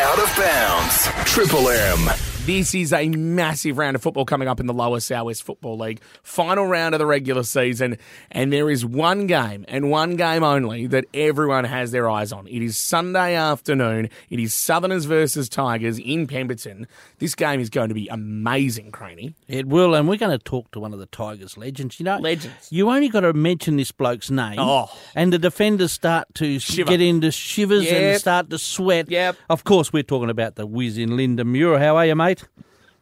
Out of bounds. Triple M. This is a massive round of football coming up in the lower Southwest Football League. Final round of the regular season, and there is one game and one game only that everyone has their eyes on. It is Sunday afternoon. It is Southerners versus Tigers in Pemberton. This game is going to be amazing, Craney. It will, and we're going to talk to one of the Tigers legends. You know, Legends. You only got to mention this bloke's name, Oh. and the defenders start to Shiver. get into shivers Yep. and start to sweat. Yep. Of course, we're talking about the whiz in Lyndon Muir. How are you, mate?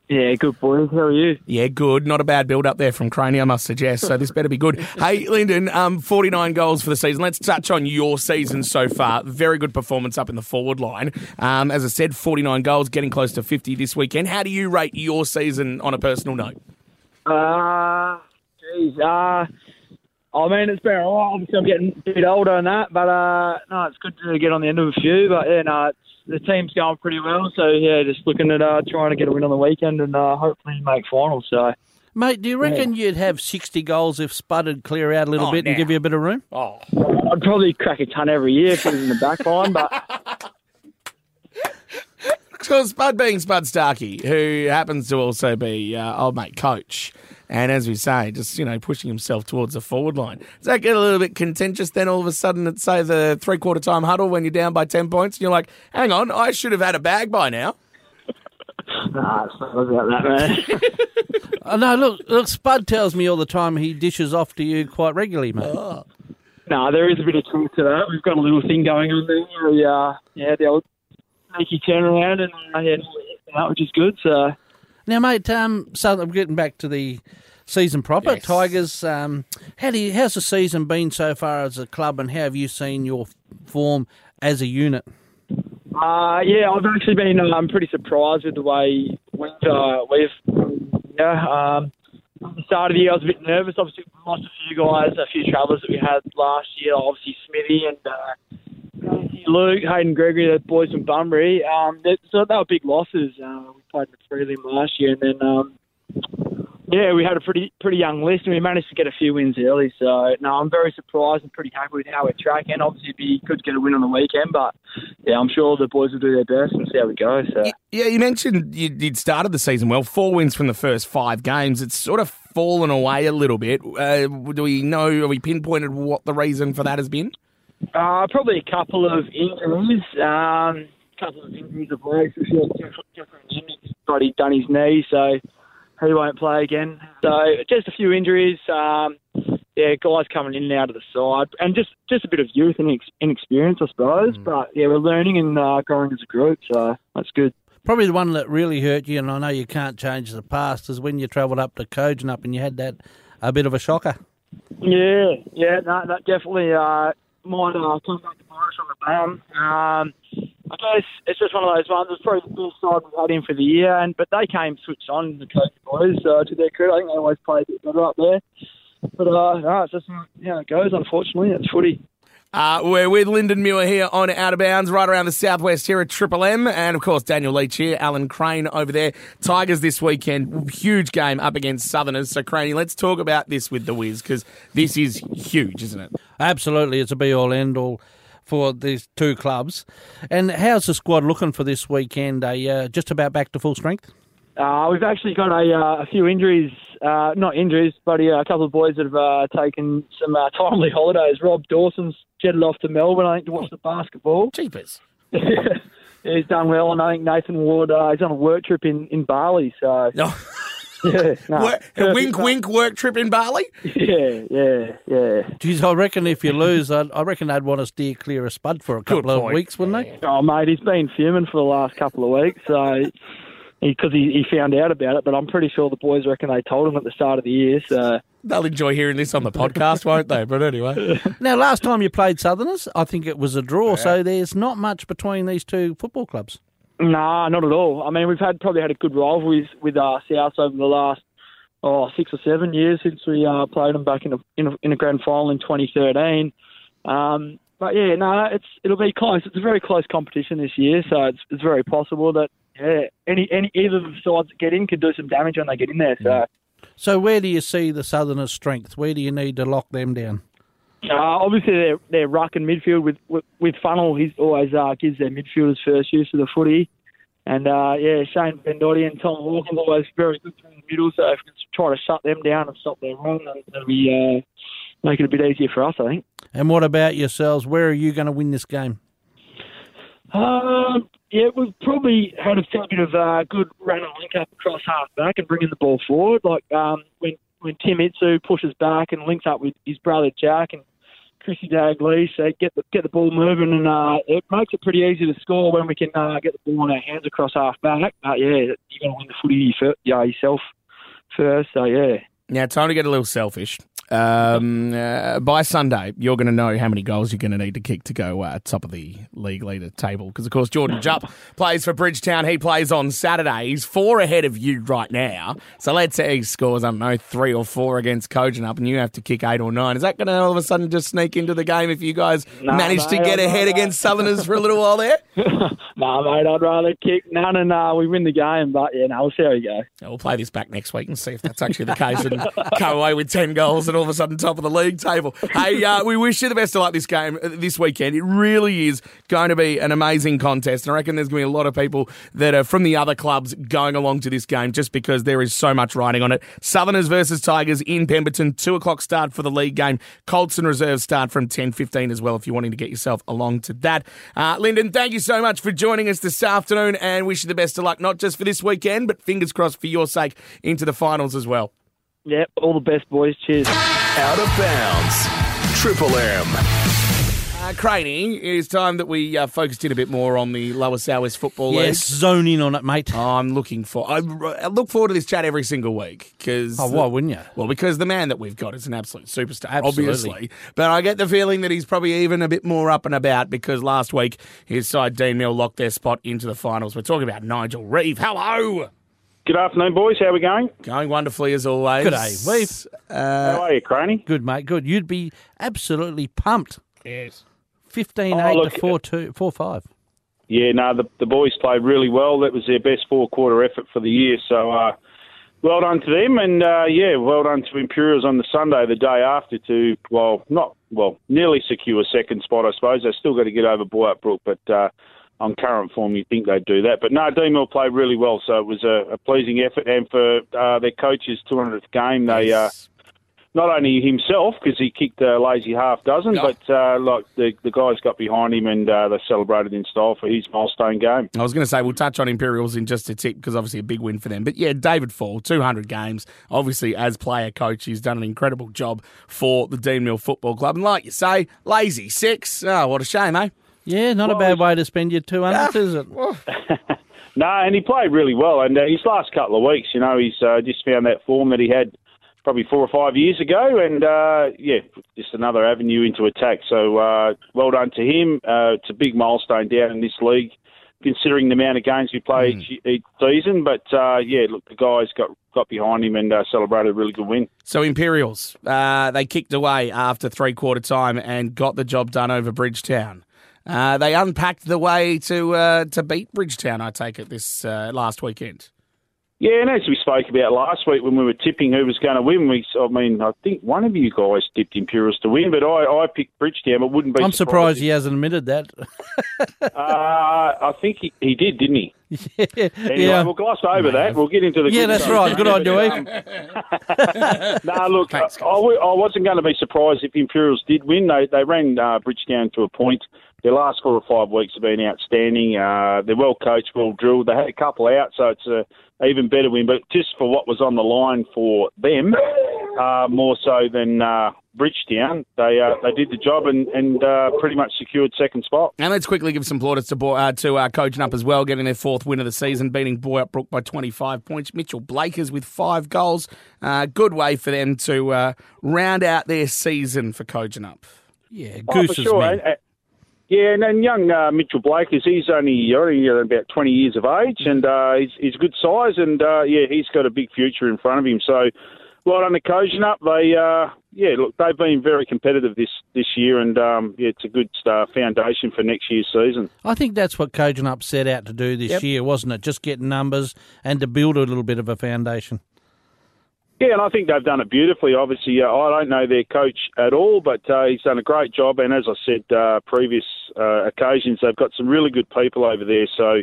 Yeah, good boys. How are you? Yeah, good. Not a bad build up there from Craney, I must suggest. So this better be good. Hey, Lyndon, um, 49 goals for the season. Let's touch on your season so far. Very good performance up in the forward line. Um, as I said, 49 goals, getting close to 50 this weekend. How do you rate your season on a personal note? Uh, geez, uh, I mean, it's been a while. Obviously, I'm getting a bit older and that, but uh, no, it's good to get on the end of a few. But yeah, no, it's, the team's going pretty well. So yeah, just looking at uh, trying to get a win on the weekend and uh, hopefully make finals. So Mate, do you reckon you'd have 60 goals if Spud would clear out a little Oh, bit and give you a bit of room? Oh, I'd probably crack a ton every year if it was in the back line. But Because Spud being Spud Starkey, who happens to also be uh, old mate coach, and as we say, just you know pushing himself towards the forward line. Does that get a little bit contentious? Then all of a sudden, at say the three quarter time huddle when you're down by ten points, and you're like, "Hang on, I should have had a bag by now." nah, it's not about that, man. Oh, no, look, look, Spud tells me all the time he dishes off to you quite regularly, mate. no, there is a bit of truth to that. We've got a little thing going on there. Where we, uh, yeah, the old sneaky turnaround and uh, yeah, that which is good. So. Now, mate, um, so I'm getting back to the season proper. Yes. Tigers, um, how do you, how's the season been so far as a club, and how have you seen your form as a unit? Uh, yeah, I've actually been um, pretty surprised with the way we've, uh, we've yeah, um, at the start of the year I was a bit nervous. Obviously, we lost a few guys, a few travellers that we had last year. Obviously, Smithy and uh, Luke, Hayden Gregory, the boys from Bunbury. Um, that, so they were big losses. Uh, we played in them last year, and then um, yeah, we had a pretty pretty young list, and we managed to get a few wins early. So no, I'm very surprised and pretty happy with how we're tracking. Obviously, it'd be good to get a win on the weekend, but yeah, I'm sure the boys will do their best and see how we go. So. Yeah, you mentioned you, you'd started the season well, four wins from the first five games. It's sort of fallen away a little bit. Uh, do we know? Are we pinpointed what the reason for that has been? Uh, probably a couple of injuries. Um, a couple of injuries of legs. We feel different. He's already done his knee, so he won't play again. So just a few injuries. Um, yeah, guys coming in and out of the side, and just just a bit of youth and inex- inexperience, I suppose. But yeah, we're learning and uh, growing as a group, so that's good. Probably the one that really hurt you, and I know you can't change the past, is when you travelled up to Kojonup and you had that a bit of a shocker. Yeah, yeah, no, that definitely uh, might uh, come back to Morris on the bum. Um, I guess it's just one of those ones. It's probably the best side we've had in for the year, and but they came switched on the coach boys. So to their credit, I think they always play a bit better up there. But uh, no, it's just how it goes. Unfortunately, it's footy. Uh, we're with Lyndon Muir here on Out of Bounds, right around the southwest here at Triple M, and of course Daniel Leach here, Alan Crane over there. Tigers this weekend, huge game up against Southerners. So Craney, let's talk about this with the Wiz because this is huge, isn't it? Absolutely, it's a be all end all for these two clubs. And how's the squad looking for this weekend? Are you uh, just about back to full strength? Uh, we've actually got a, uh, a few injuries, uh, not injuries, but yeah, a couple of boys that have uh, taken some uh, timely holidays. Rob Dawson's jetted off to Melbourne, I think, to watch the basketball. Jeepers. yeah, he's done well, and I think Nathan Ward uh, he's on a work trip in, in Bali. So Oh, yeah, no, work- perfect. wink, wink, work trip in Bali. Yeah, yeah, yeah. Geez, I reckon if you lose, I, I reckon they'd want to steer clear of Spud for a couple of weeks, wouldn't they? Oh mate, he's been fuming for the last couple of weeks. So. Because he, he found out about it, but I'm pretty sure the boys reckon they told him at the start of the year. So They'll enjoy hearing this on the podcast, won't they? But anyway, Now, last time you played Southerners, I think it was a draw, so there's not much between these two football clubs. Nah, not at all. I mean, we've had probably had a good rivalry with, with uh, South over the last oh six or seven years since we uh, played them back in a, in a in a grand final in 2013. Um, but yeah, no, it's it'll be close. It's a very close competition this year, so it's it's very possible that yeah, any any either of the sides that get in could do some damage when they get in there. So. So, where do you see the Southerners' strength? Where do you need to lock them down? Uh, obviously, their their ruck and midfield with with, with Funnel, he always uh, gives their midfielders first use of the footy. And uh, yeah, Shane Bendotti and Tom Hawkins always very good through the middle. So if we can try to shut them down and stop their run, that'll be uh, make it a bit easier for us, I think. And what about yourselves? Where are you going to win this game? Um, yeah, we've probably had a fair bit of uh, good run and link up across half back and bringing the ball forward. Like um, when when Tim Itsu pushes back and links up with his brother Jack and Chrissy Dagley, so get the get the ball moving, and uh, it makes it pretty easy to score when we can uh, get the ball in our hands across half back. But yeah, you got to win the footy yeah, yourself first. So yeah. Now, time to get a little selfish. Um, uh, by Sunday, you're going to know how many goals you're going to need to kick to go uh, top of the league leader table. Because, of course, Jordan Jupp plays for Bridgetown. He plays on Saturday. He's four ahead of you right now. So let's say he scores, I don't know, three or four against Kojonup, and you have to kick eight or nine. Is that going to all of a sudden just sneak into the game if you guys No, manage to get I'm ahead against Southerners for a little while there? nah, mate, I'd rather kick none and uh, we win the game. But yeah, no, we'll see how we go. Yeah, We'll play this back next week and see if that's actually the case and come away with 10 goals and all of a sudden top of the league table. Hey, uh, we wish you the best of luck this game, uh, this weekend. It really is going to be an amazing contest. And I reckon there's going to be a lot of people that are from the other clubs going along to this game just because there is so much riding on it. Southerners versus Tigers in Pemberton, 2 o'clock start for the league game. Colts and reserves start from 10.15 as well if you're wanting to get yourself along to that. Uh, Lyndon, thank you so much for joining us this afternoon and wish you the best of luck, not just for this weekend, but fingers crossed for your sake into the finals as well. Yep, all the best, boys. Cheers. Out of bounds. Triple M. Uh, Craney, it's time that we uh, focused in a bit more on the lower Southwest Football Yes, League. zone in on it, mate. I'm looking for. I, I look forward to this chat every single week because. Oh, why wouldn't you? Well, because the man that we've got is an absolute superstar, Absolutely. obviously. But I get the feeling that he's probably even a bit more up and about because last week his side Dean Mill locked their spot into the finals. We're talking about Nigel Reeve. Hello. Good afternoon, boys. How are we going? Going wonderfully as always. Good day, Reeve. How are you, Craney? Good, mate. Good. You'd be absolutely pumped. Yes. 15 Oh, 8 look, to 4 2, 4 5. Yeah, no, the, the boys played really well. That was their best four quarter effort for the year. So, uh, well done to them, and uh, yeah, well done to Imperials on the Sunday, the day after, to well, not well, nearly secure second spot, I suppose. They've still got to get over Boyup Brook, but uh, on current form, you'd think they'd do that. But no, Deanmill played really well, so it was a, a pleasing effort. And for uh, their coach's 200th game, they. Uh, not only himself because he kicked a lazy half dozen, Yeah. but uh, like the the guys got behind him and uh, they celebrated in style for his milestone game. I was going to say we'll touch on Imperials in just a tick because obviously a big win for them. But yeah, David Fall, 200 games. Obviously, as player coach, he's done an incredible job for the Dean Mill Football Club. And like you say, lazy six. Oh, what a shame, eh? Yeah, not a bad way to spend your 200, is it? No, and he played really well. And uh, his last couple of weeks, you know, he's uh, just found that form that he had probably four or five years ago, and uh, yeah, just another avenue into attack. So uh, well done to him. Uh, it's a big milestone down in this league, considering the amount of games we play each, each season. But uh, yeah, look, the guys got got behind him and uh, celebrated a really good win. So Imperials, uh, they kicked away after three quarter time and got the job done over Bridgetown. Uh, they unpacked the way to uh, to beat Bridgetown. I take it this uh, last weekend. Yeah, and as we spoke about last week when we were tipping who was going to win, we I mean I think one of you guys tipped Imperials to win, but I, I picked Bridgetown. It wouldn't be. I'm surprised he hasn't admitted that. Uh, I think he, he did, didn't he? Anyway, yeah. we'll gloss over that. We'll get into the. Yeah, that's stuff. right. Good on you, Um, Eve. No, look, Thanks, I, I w- I wasn't going to be surprised if Imperials did win. They they ran uh, Bridgetown to a point. Their last four or five weeks have been outstanding. Uh, they're well coached, well drilled. They had a couple out, so it's a even better win. But just for what was on the line for them, uh, more so than uh, Bridgetown, they uh, they did the job and and uh, pretty much secured second spot. And let's quickly give some plaudits to Boy, uh, to uh, Kojonup as well, getting their fourth win of the season, beating Boyup Brook by 25 points. Mitchell Blakers with five goals. Uh, good way for them to uh, round out their season for Kojonup. Yeah, Oh, for Goose's sure. men. And- and- yeah, and, and young uh, Mitchell Blake is he's only only about twenty years of age, and uh, he's he's good size, and uh, yeah, he's got a big future in front of him. So, well done to Kojonup. They uh, yeah, look, they've been very competitive this this year, and um, yeah, it's a good uh, foundation for next year's season. I think that's what Kojonup set out to do this Yep. year, wasn't it? Just get numbers and to build a little bit of a foundation. Yeah, and I think they've done it beautifully. Obviously, uh, I don't know their coach at all, but uh, he's done a great job. And as I said, uh, previous uh, occasions, they've got some really good people over there. So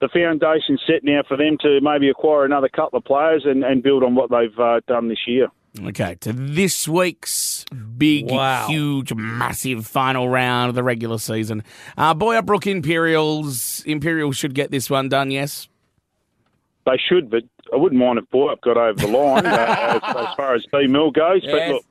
the foundation's set now for them to maybe acquire another couple of players and, and build on what they've uh, done this year. Okay, to this week's big, Wow. huge, massive final round of the regular season. Uh, Boyup Brook Imperials. Imperials should get this one done, yes? They should, but I wouldn't mind if Boyup got over the line uh, as, as far as B Mill goes. Yes. But look,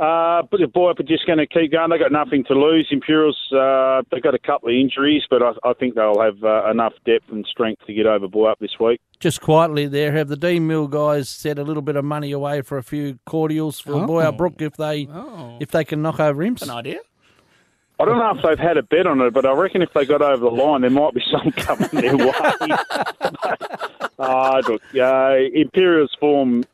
uh, but if Boyup are just going to keep going, they've got nothing to lose. Imperials, uh, they've got a couple of injuries, but I, I think they'll have uh, enough depth and strength to get over Boyup this week. Just quietly there, have the D Mill guys set a little bit of money away for a few cordials for Oh. Boyup Brook if they Oh. if they can knock over imps? An idea? I don't know if they've had a bet on it, but I reckon if they got over the line, there might be some coming their way. uh, look, uh, Imperial's form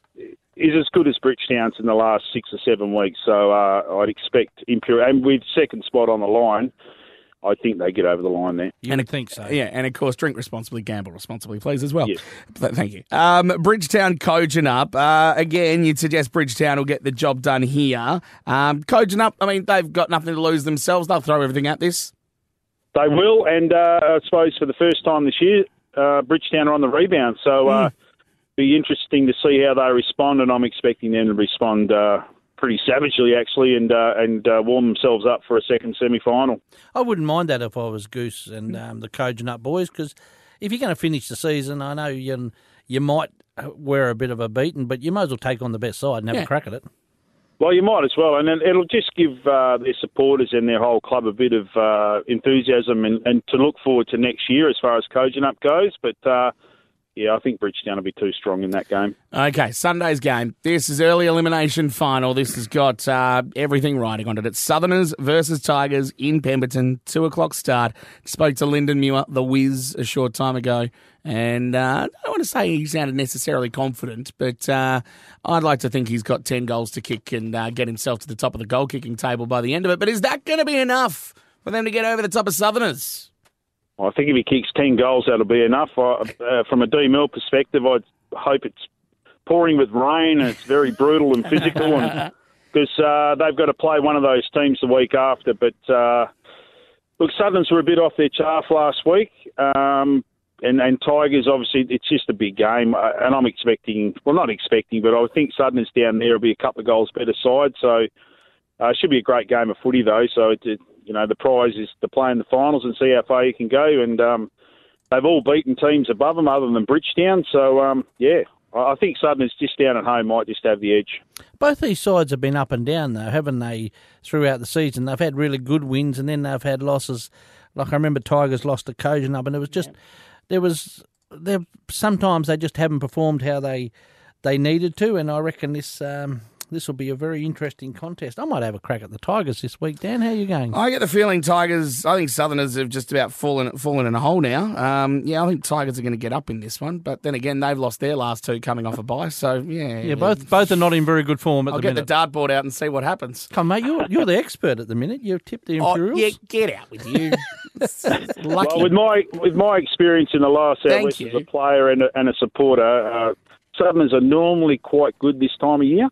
is as good as Bridgetown's in the last six or seven weeks, so uh, I'd expect Imperial, and with second spot on the line, I think they get over the line there. You would think so. Yeah, and of course, drink responsibly, gamble responsibly, please, as well. Yes. Th- Thank you. Um, Bridgetown Kojonup. Uh, again, you'd suggest Bridgetown will get the job done here. Um, Kojonup, I mean, they've got nothing to lose themselves. They'll throw everything at this. They will, and uh, I suppose for the first time this year, uh, Bridgetown are on the rebound, so uh, be interesting to see how they respond, and I'm expecting them to respond uh, pretty savagely, actually, and uh, and uh, warm themselves up for a second semi-final. I wouldn't mind that if I was Goose and um, the Kojonup boys because if you're going to finish the season, I know you you might wear a bit of a beating, but you might as well take on the best side and have Yeah. a crack at it. Well, you might as well, and it'll just give uh, their supporters and their whole club a bit of uh, enthusiasm and, and to look forward to next year as far as Kojonup goes. But uh, yeah, I think Bridgetown will be too strong in that game. Okay, Sunday's game. This is early elimination final. This has got uh, everything riding on it. It's Southerners versus Tigers in Pemberton, two o'clock start. Spoke to Lyndon Muir, the whiz, a short time ago, and uh, I don't want to say he sounded necessarily confident, but uh, I'd like to think he's got ten goals to kick and uh, get himself to the top of the goal kicking table by the end of it. But is that going to be enough for them to get over the top of Southerners? I think if he kicks 10 goals, that'll be enough. I, uh, from a D Mill perspective, I hope it's pouring with rain and it's very brutal and physical. Because uh, they've got to play one of those teams the week after. But uh, look, Southerns were a bit off their chaff last week. Um, and, and Tigers, obviously, it's just a big game. Uh, and I'm expecting, well, not expecting, but I think Southerns down there will be a couple of goals better side. So uh, it should be a great game of footy, though. So, it, it, you know, the prize is to play in the finals and see how far you can go. And um, they've all beaten teams above them other than Bridgetown. So, um, yeah, I think Southerners just down at home might just have the edge. Both these sides have been up and down, though, haven't they, throughout the season? They've had really good wins and then they've had losses. Like I remember Tigers lost to Kojonup, and it was just, there was, there sometimes they just haven't performed how they they needed to, and I reckon this um, this will be a very interesting contest. I might have a crack at the Tigers this week, Dan. How are you going? I get the feeling Tigers. I think Southerners have just about fallen fallen in a hole now. Um, yeah, I think Tigers are going to get up in this one, but then again, they've lost their last two coming off a bye. So yeah, yeah, both both are not in very good form at I'll the get minute. the dartboard out and see what happens. Come, mate, you're you're the expert at the minute. You've tipped the Oh, yeah, get out with you. Lucky. Well, with my with my experience in the last Thank Southwest you. as a player and a, and a supporter, uh, Southerners are normally quite good this time of year.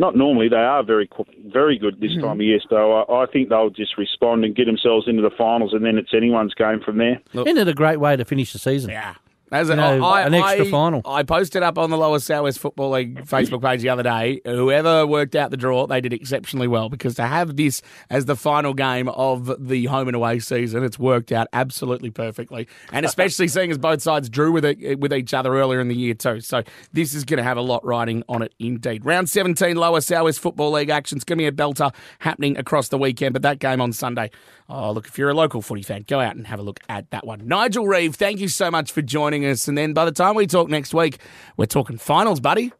Not normally, they are very qu- very good this Mm-hmm. time of year. So I, I think they'll just respond and get themselves into the finals, and then it's anyone's game from there. Isn't it a great way to finish the season? Yeah. As You know, I, an extra I- final. I posted up on the Lower Southwest Football League Facebook page the other day. Whoever worked out the draw, they did exceptionally well because to have this as the final game of the home and away season, it's worked out absolutely perfectly. And especially seeing as both sides drew with it, with each other earlier in the year too. So this is going to have a lot riding on it indeed. Round 17 Lower Southwest Football League action. It's going to be a belter happening across the weekend, but that game on Sunday. Oh, look, if you're a local footy fan, go out and have a look at that one. Nigel Reeve, thank you so much for joining us. And then by the time we talk next week, we're talking finals, buddy.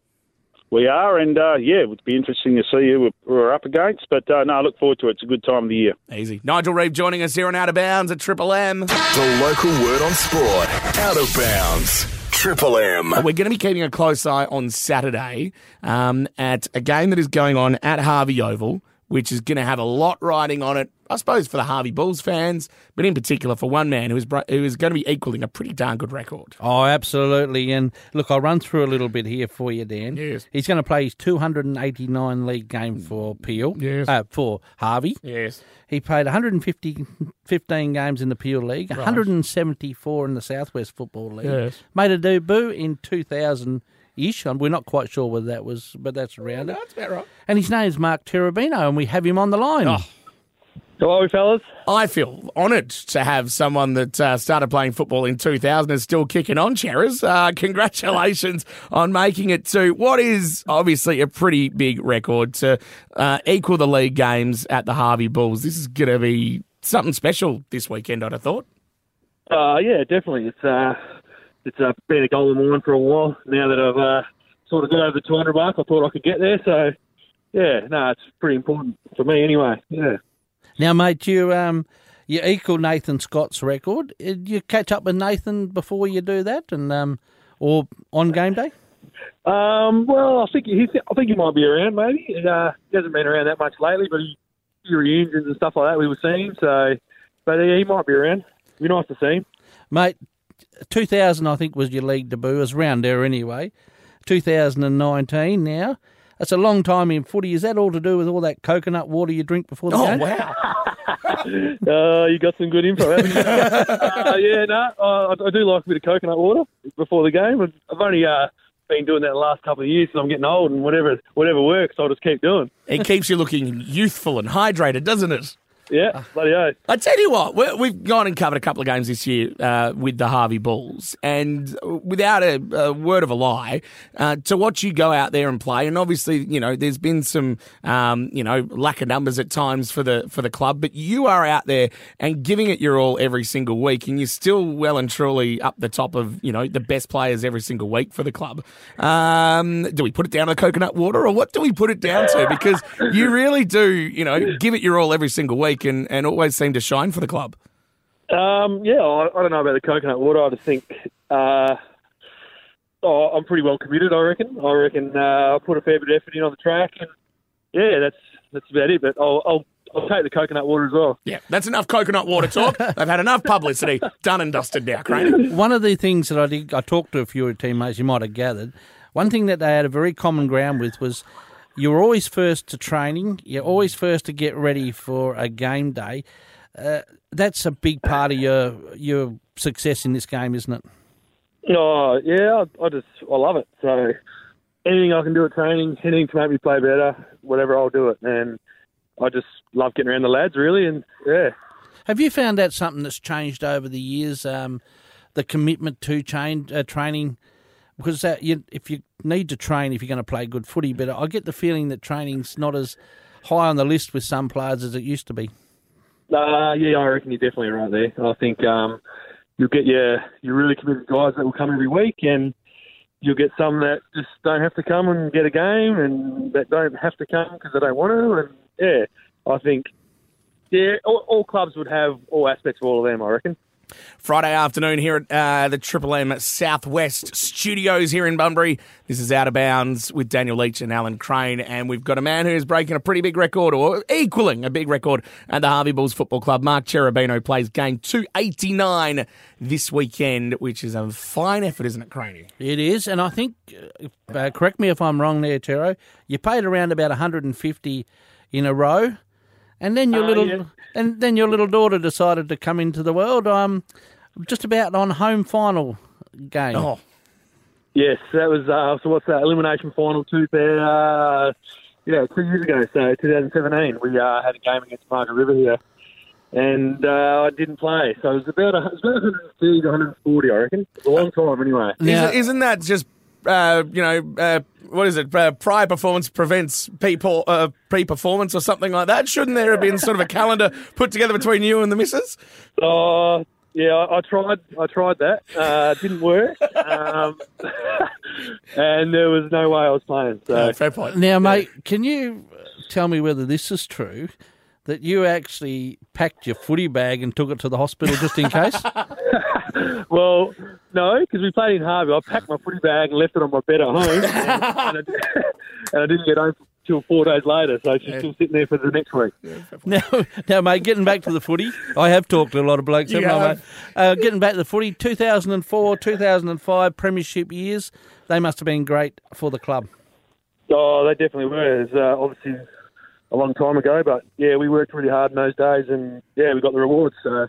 We are, and uh, yeah, it would be interesting to see who we're- who we're up against. But uh, no, I look forward to it. It's a good time of the year. Easy. Nigel Reeve joining us here on Out of Bounds at Triple M. The local word on sport. Out of bounds. Triple M. We're going to be keeping a close eye on Saturday um, at a game that is going on at Harvey Oval which is going to have a lot riding on it. I suppose for the Harvey Bulls fans, but in particular for one man who is who is going to be equaling a pretty darn good record. Oh, absolutely. And look, I'll run through a little bit here for you, Dan. Yes. He's going to play his 289 league game for Peel, Yes. uh, for Harvey. Yes. He played 150, 15 games in the Peel League, 174 in the Southwest Football League. Yes. Made a debut in 2000 ish. We're not quite sure whether that was, but that's around it. That's about right. And his name's Mark Cherubino, and we have him on the line. Oh. Hello, fellas. I feel honoured to have someone that uh, started playing football in 2000 is still kicking on, Cheras. Uh, congratulations on making it to what is obviously a pretty big record to uh, equal the league games at the Harvey Bulls. This is going to be something special this weekend, I'd have thought. Uh, yeah, definitely. It's uh, it's uh, been a goal of mine for a while. Now that I've uh, sort of got over the 200 mark, I thought I could get there. So, yeah, no, it's pretty important for me anyway. Yeah. Now, mate, you um, you equal Nathan Scott's record. Uh, you catch up with Nathan before you do that, and um, or on game day? Um, well, I think he's, I think he might be around. Maybe uh, he hasn't been around that much lately, but he, he reunions and stuff like that we were seeing. So, but yeah, he might be around. It'd be nice to see him. Mate, 2000, I think, was your league debut. It was round there anyway. 2019 now. That's a long time in footy. Is that all to do with all that coconut water you drink before the Oh, game? wow. Uh, you got some good info. haven't you? uh, yeah, no, I, I do like a bit of coconut water before the game. I've I've only uh, been doing that the last couple of years because I'm getting old, and whatever whatever works, I'll just keep doing. It keeps you looking youthful and hydrated, doesn't it? Yeah, bloody oath. I tell you what, we- we've gone and covered a couple of games this year uh, with the Harvey Bulls, and without a, a word of a lie, uh, to watch you go out there and play, and obviously, you know, there's been some, um, you know, lack of numbers at times for the for the club, but you are out there and giving it your all every single week, and you're still well and truly up the top of, you know, the best players every single week for the club. Um, do we put it down to the coconut water, or what do we put it down to? Because you really do, you know, give it your all every single week, and, and always seem to shine for the club. Um, yeah, I, I don't know about the coconut water. I just think uh, oh, I'm pretty well committed. I reckon. I reckon uh, I put a fair bit of effort in on the track, and yeah, that's that's about it. But I'll I'll, I'll take the coconut water as well. Yeah, that's enough coconut water talk. They've had enough publicity. Done and dusted now, Crane. One of the things that I did, I talked to a few of your teammates, you might have gathered. One thing that they had a very common ground with was you were always first to training. You're always first to get ready for a game day. Uh, that's a big part of your your success in this game, isn't it? Oh yeah, I, I just I love it. So anything I can do at training, anything to make me play better, whatever I'll do it. And I just love getting around the lads really, and yeah. Have you found out something that's changed over the years? Um, the commitment to chain, uh, training, because that you, if you need to train if you're going to play good footy, but I get the feeling that training's not as high on the list with some players as it used to be. Uh, yeah, I reckon you're definitely right there. I think um, you'll get your your really committed guys that will come every week, and you'll get some that just don't have to come and get a game, and that don't have to come because they don't want to. And yeah, I think yeah, all, all clubs would have all aspects of all of them. I reckon. Friday afternoon here at uh, the Triple M Southwest Studios here in Bunbury. This is Out of Bounds with Daniel Leach and Alan Crane, and we've got a man who's breaking a pretty big record, or equaling a big record at the Harvey Bulls Football Club. Mark Cherubino plays game 289 this weekend, which is a fine effort, isn't it, Craney? It is, and I think, uh, correct me if I'm wrong there, Chero, you paid around about 150 in a row, and then your Uh, little, yeah. and then your little daughter decided to come into the world. Um, just about on home final game. Oh, Yes, that was uh, so. What's that? Elimination final two there. Uh, yeah, two years ago, so 2017, we uh, had a game against Margaret River here, and uh, I didn't play. So it was about a, it was about 130 140, I reckon. It's a long time anyway. Now- isn't, isn't that just, uh, you know, uh, what is it? Uh, prior performance prevents people uh, pre-performance or something like that. Shouldn't there have been sort of a calendar put together between you and the missus? Oh, yeah, I, I tried. I tried that. Uh, didn't work, um, and there was no way I was playing. So Uh, fair point. Now, mate, can you tell me whether this is true? That you actually packed your footy bag and took it to the hospital just in case? Well, no, because we played in Harvey. I packed my footy bag and left it on my bed at home, and, and, I, and I didn't get home till four days later, so she's still sitting there for the next week. Now, now, mate, getting back to the footy, I have talked to a lot of blokes, You haven't I, mate? Uh, getting back to the footy, 2004, 2005 premiership years, they must have been great for the club. Oh, they definitely were. It's uh, obviously a long time ago, but yeah, we worked really hard in those days, and yeah, we got the rewards. So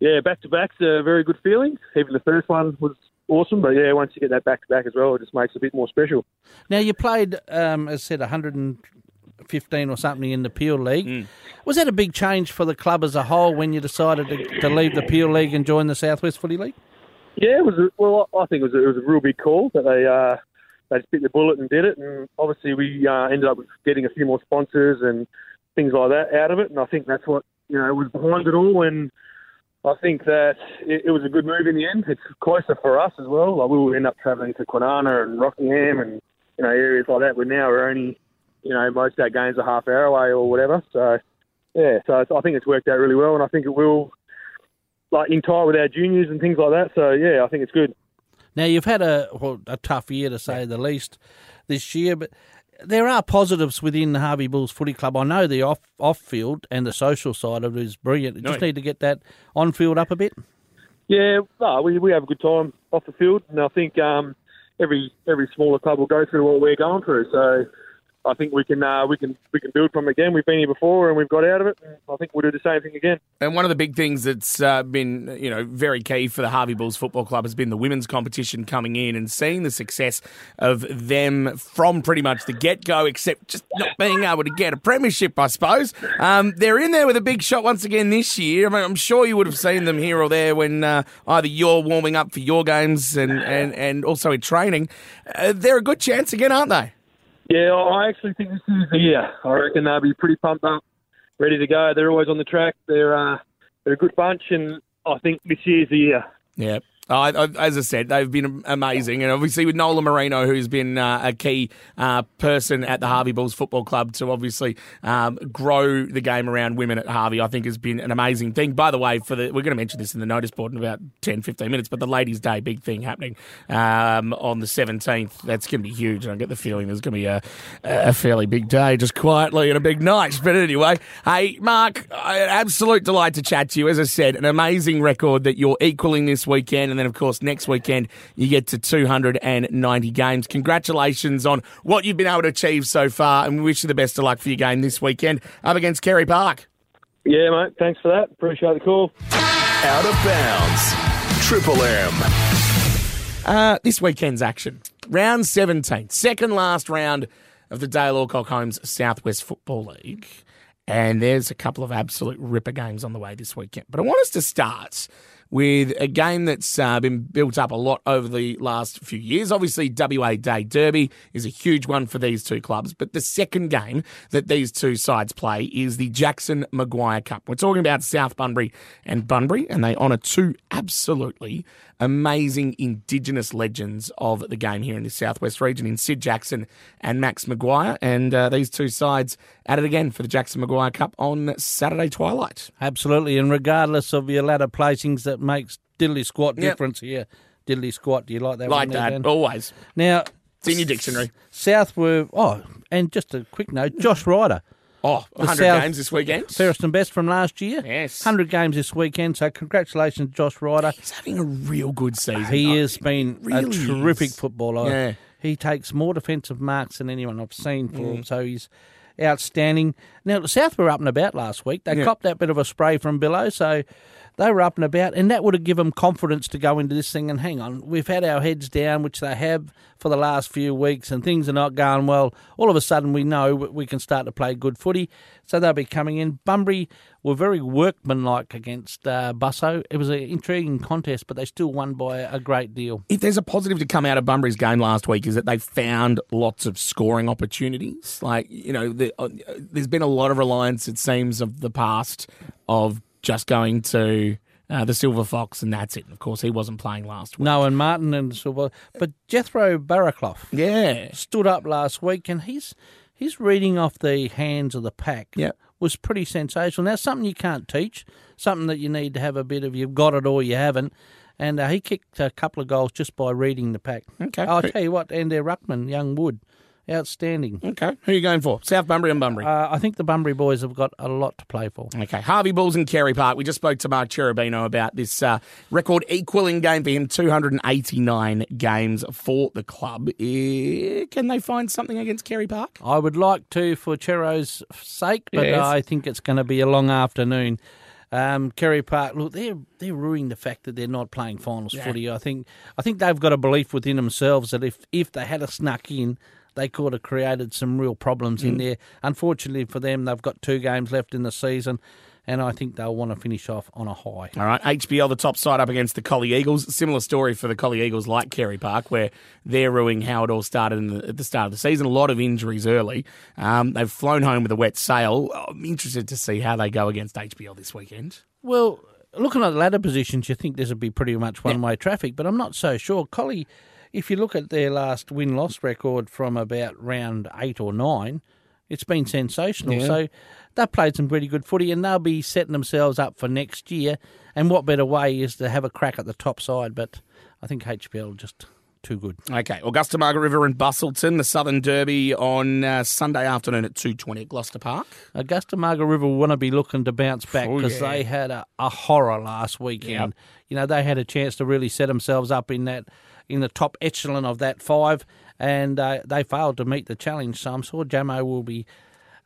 yeah, back to back's a very good feeling. Even the first one was awesome, but yeah, once you get that back to back as well, it just makes it a bit more special. Now, you played, um, as I said, 115 or something in the Peel League. Mm. Was that a big change for the club as a whole when you decided to, to leave the Peel League and join the Southwest Footy League? Yeah, it was. A, well, I think it was. A, it was a real big call that they uh, they just bit the bullet and did it. And obviously, we uh, ended up getting a few more sponsors and things like that out of it. And I think that's what you know was behind it all. And I think that it, it was a good move in the end. It's closer for us as well. Like we will end up travelling to Kwinana and Rockingham and you know areas like that. Where now we're only you know most of our games are half hour away or whatever. So yeah, so I think it's worked out really well, and I think it will like in tie with our juniors and things like that. So yeah, I think it's good. Now you've had a well, a tough year to say the least this year, but there are positives within the Harvey Bulls Footy Club. I know the off off field and the social side of it is brilliant. You just need to get that on field up a bit. Yeah, no, we we have a good time off the field, and I think um, every every smaller club will go through what we're going through. So I think we can uh, we can we can build from again. We've been here before, and we've got out of it. I think we'll do the same thing again. And one of the big things that's uh, been, you know, very key for the Harvey Bulls Football Club has been the women's competition coming in and seeing the success of them from pretty much the get go, except just not being able to get a premiership, I suppose. Um, they're in there with a big shot once again this year. I mean, I'm sure you would have seen them here or there when uh, either you're warming up for your games and, and, and also in training. Uh, they're a good chance again, aren't they? Yeah, I actually think this is the year. I reckon they'll be pretty pumped up, ready to go. They're always on the track. They're uh, they're a good bunch, and I think this year's the year. Yeah. As I said, they've been amazing, and obviously with Nola Marino, who's been uh, a key uh, person at the Harvey Bulls Football Club to obviously um, grow the game around women at Harvey, I think has been an amazing thing. By the way, for the we're going to mention this in the notice board in about 10, 15 minutes, but the Ladies' Day big thing happening um, on the seventeenth. That's going to be huge, and I get the feeling there's going to be a, a fairly big day, just quietly and a big night. But anyway, hey Mark, absolute delight to chat to you. As I said, an amazing record that you're equaling this weekend, and then of course next weekend you get to 290 games. Congratulations on what you've been able to achieve so far, and we wish you the best of luck for your game this weekend up against Carey Park. Yeah, mate. Thanks for that. Appreciate the call. Out of bounds. Triple M. Uh, this weekend's action. Round 17, second last round of the Dale Alcock Homes Southwest Football League. And there's a couple of absolute ripper games on the way this weekend. But I want us to start with a game that's uh, been built up a lot over the last few years. Obviously, WA Day Derby is a huge one for these two clubs. But the second game that these two sides play is the Jackson Maguire Cup. We're talking about South Bunbury and Bunbury, and they honour two absolutely amazing Indigenous legends of the game here in the Southwest region in Sid Jackson and Max Maguire. And uh, these two sides at it again for the Jackson Maguire Cup on Saturday twilight. Absolutely, and regardless of your ladder placings, that makes diddly squat Yep. difference here. Diddly squat, do you like that Like one that, always. Now, It's in your dictionary. South were, oh, and just a quick note, Josh Ryder. Oh, 100 South- games this weekend. Fairest and best from last year. Yes. 100 games this weekend, so congratulations, Josh Ryder. He's having a real good season. He has been really a terrific is. footballer. Yeah. He takes more defensive marks than anyone I've seen for Mm. him, so he's outstanding. Now, South were up and about last week. They Yeah. copped that bit of a spray from below, so they were up and about, and that would have given them confidence to go into this thing and hang on. We've had our heads down, which they have for the last few weeks, and things are not going well. All of a sudden, we know we can start to play good footy, so they'll be coming in. Bunbury were very workmanlike against uh, Busso. It was an intriguing contest, but they still won by a great deal. if there's a positive to come out of Bunbury's game last week is that they found lots of scoring opportunities. Like you know, the, uh, there's been a lot of reliance, it seems, of the past of just going to uh, the Silver Fox and that's it. And of course, he wasn't playing last week. No, and Martin and Silver, but Jethro Barraclough Yeah, stood up last week, and he's he's reading off the hands of the pack. Yep. was pretty sensational. Now, something you can't teach, something that you need to have a bit of. You've got it or you haven't. And uh, he kicked a couple of goals just by reading the pack. Okay. I'll tell you what, and their ruckman, young Wood, outstanding. Okay. Who are you going for? South Bunbury and Bunbury? Uh, I think the Bunbury boys have got a lot to play for. Okay, Harvey Bulls and Carey Park. We just spoke to Mark Cherubino about this uh, record equaling game for him 289 games for the club. Eh, can they find something against Carey Park? I would like to for Chero's sake, but Yes. I think it's going to be a long afternoon. Um, Carey Park, look, they're they're ruining the fact that they're not playing finals footy. I think I think they've got a belief within themselves that if if they had a snuck in, they could have created some real problems Mm. in there. Unfortunately for them, they've got two games left in the season, and I think they'll want to finish off on a high. All right, HBL, the top side up against the Collie Eagles. Similar story for the Collie Eagles, like Carey Park, where they're ruining how it all started in the, at the start of the season. A lot of injuries early. Um, they've flown home with a wet sail. I'm interested to see how they go against HBL this weekend. Well, looking at the ladder positions, you think this would be pretty much one way traffic, but I'm not so sure. Collie, if you look at their last win loss record from about round eight or nine, it's been sensational. Yeah. So they've played some pretty good footy and they'll be setting themselves up for next year. And what better way is to have a crack at the top side? But I think HPL just too good. Okay, Augusta Margaret River and Busselton, the Southern Derby on uh, Sunday afternoon at 2.20 at Gloucester Park. Augusta Margaret River will want to be looking to bounce back Oh, because yeah. they had a, a horror last weekend. You know, they had a chance to really set themselves up in that in the top echelon of that five, and uh, they failed to meet the challenge. So I'm sure Jamo will be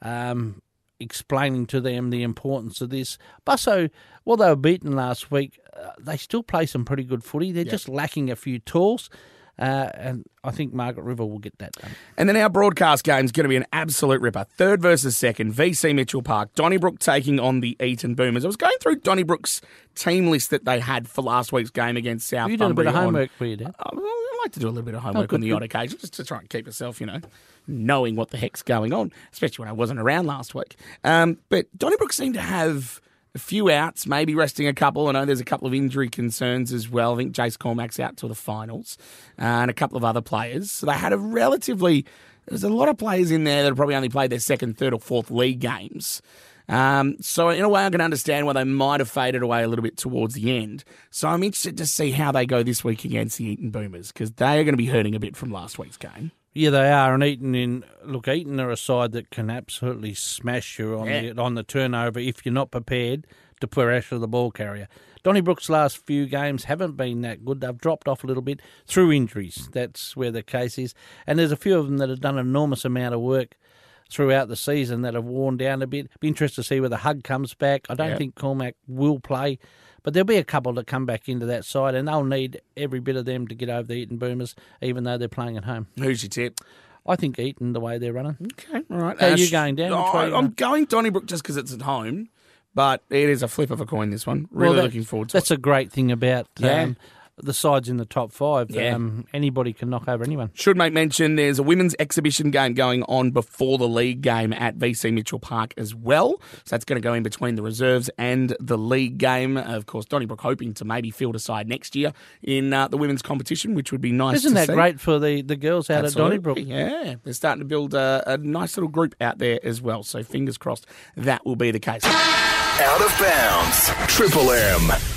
um, explaining to them the importance of this. Busso, while they were beaten last week, uh, they still play some pretty good footy. They're just lacking a few tools. Uh, and I think Margaret River will get that done. And then our broadcast game is going to be an absolute ripper. Third versus second, VC Mitchell Park. Donnybrook taking on the Eaton Boomers. I was going through Donnybrook's team list that they had for last week's game against South You done a bit of on- homework for you, Dan. Oh, well, I like to do a little bit of homework good, on the odd occasion, just to try and keep yourself, you know, knowing what the heck's going on, especially when I wasn't around last week. Um, but Donnybrook seemed to have a few outs, maybe resting a couple. I know there's a couple of injury concerns as well. I think Jace Cormack's out till the finals, uh, and a couple of other players. So they had a relatively. There's a lot of players in there that have probably only played their second, third, or fourth league games. Um, so in a way, I can understand why they might have faded away a little bit towards the end. So I'm interested to see how they go this week against the Eaton Boomers because they are going to be hurting a bit from last week's game. Yeah, they are. And Eaton in look, Eaton are a side that can absolutely smash you on Yeah. the on the turnover if you're not prepared to pressure the ball carrier. Donnybrook's last few games haven't been that good. They've dropped off a little bit through injuries. That's where the case is. And there's a few of them that have done an enormous amount of work throughout the season that have worn down a bit. Be interested to see whether the Hug comes back. I don't Yeah. think Cormac will play, but there'll be a couple that come back into that side, and they'll need every bit of them to get over the Eaton Boomers, even though they're playing at home. Who's your tip? I think Eaton the way they're running. Okay, all right. How are you going, down? Oh, way are you I'm going Donnybrook just because it's at home, but it is a flip of a coin. This one, Well, really that- looking forward to That's it. a great thing about Yeah. um, the sides in the top five. Yeah. Um, anybody can knock over anyone. Should make mention there's a women's exhibition game going on before the league game at VC Mitchell Park as well. So that's going to go in between the reserves and the league game. Of course, Donnybrook hoping to maybe field a side next year in uh, the women's competition, which would be nice. Isn't to that see. great for the, the girls out Absolutely. at Donnybrook? Yeah, they're starting to build a, a nice little group out there as well. So fingers crossed that will be the case. Out of bounds. Triple M.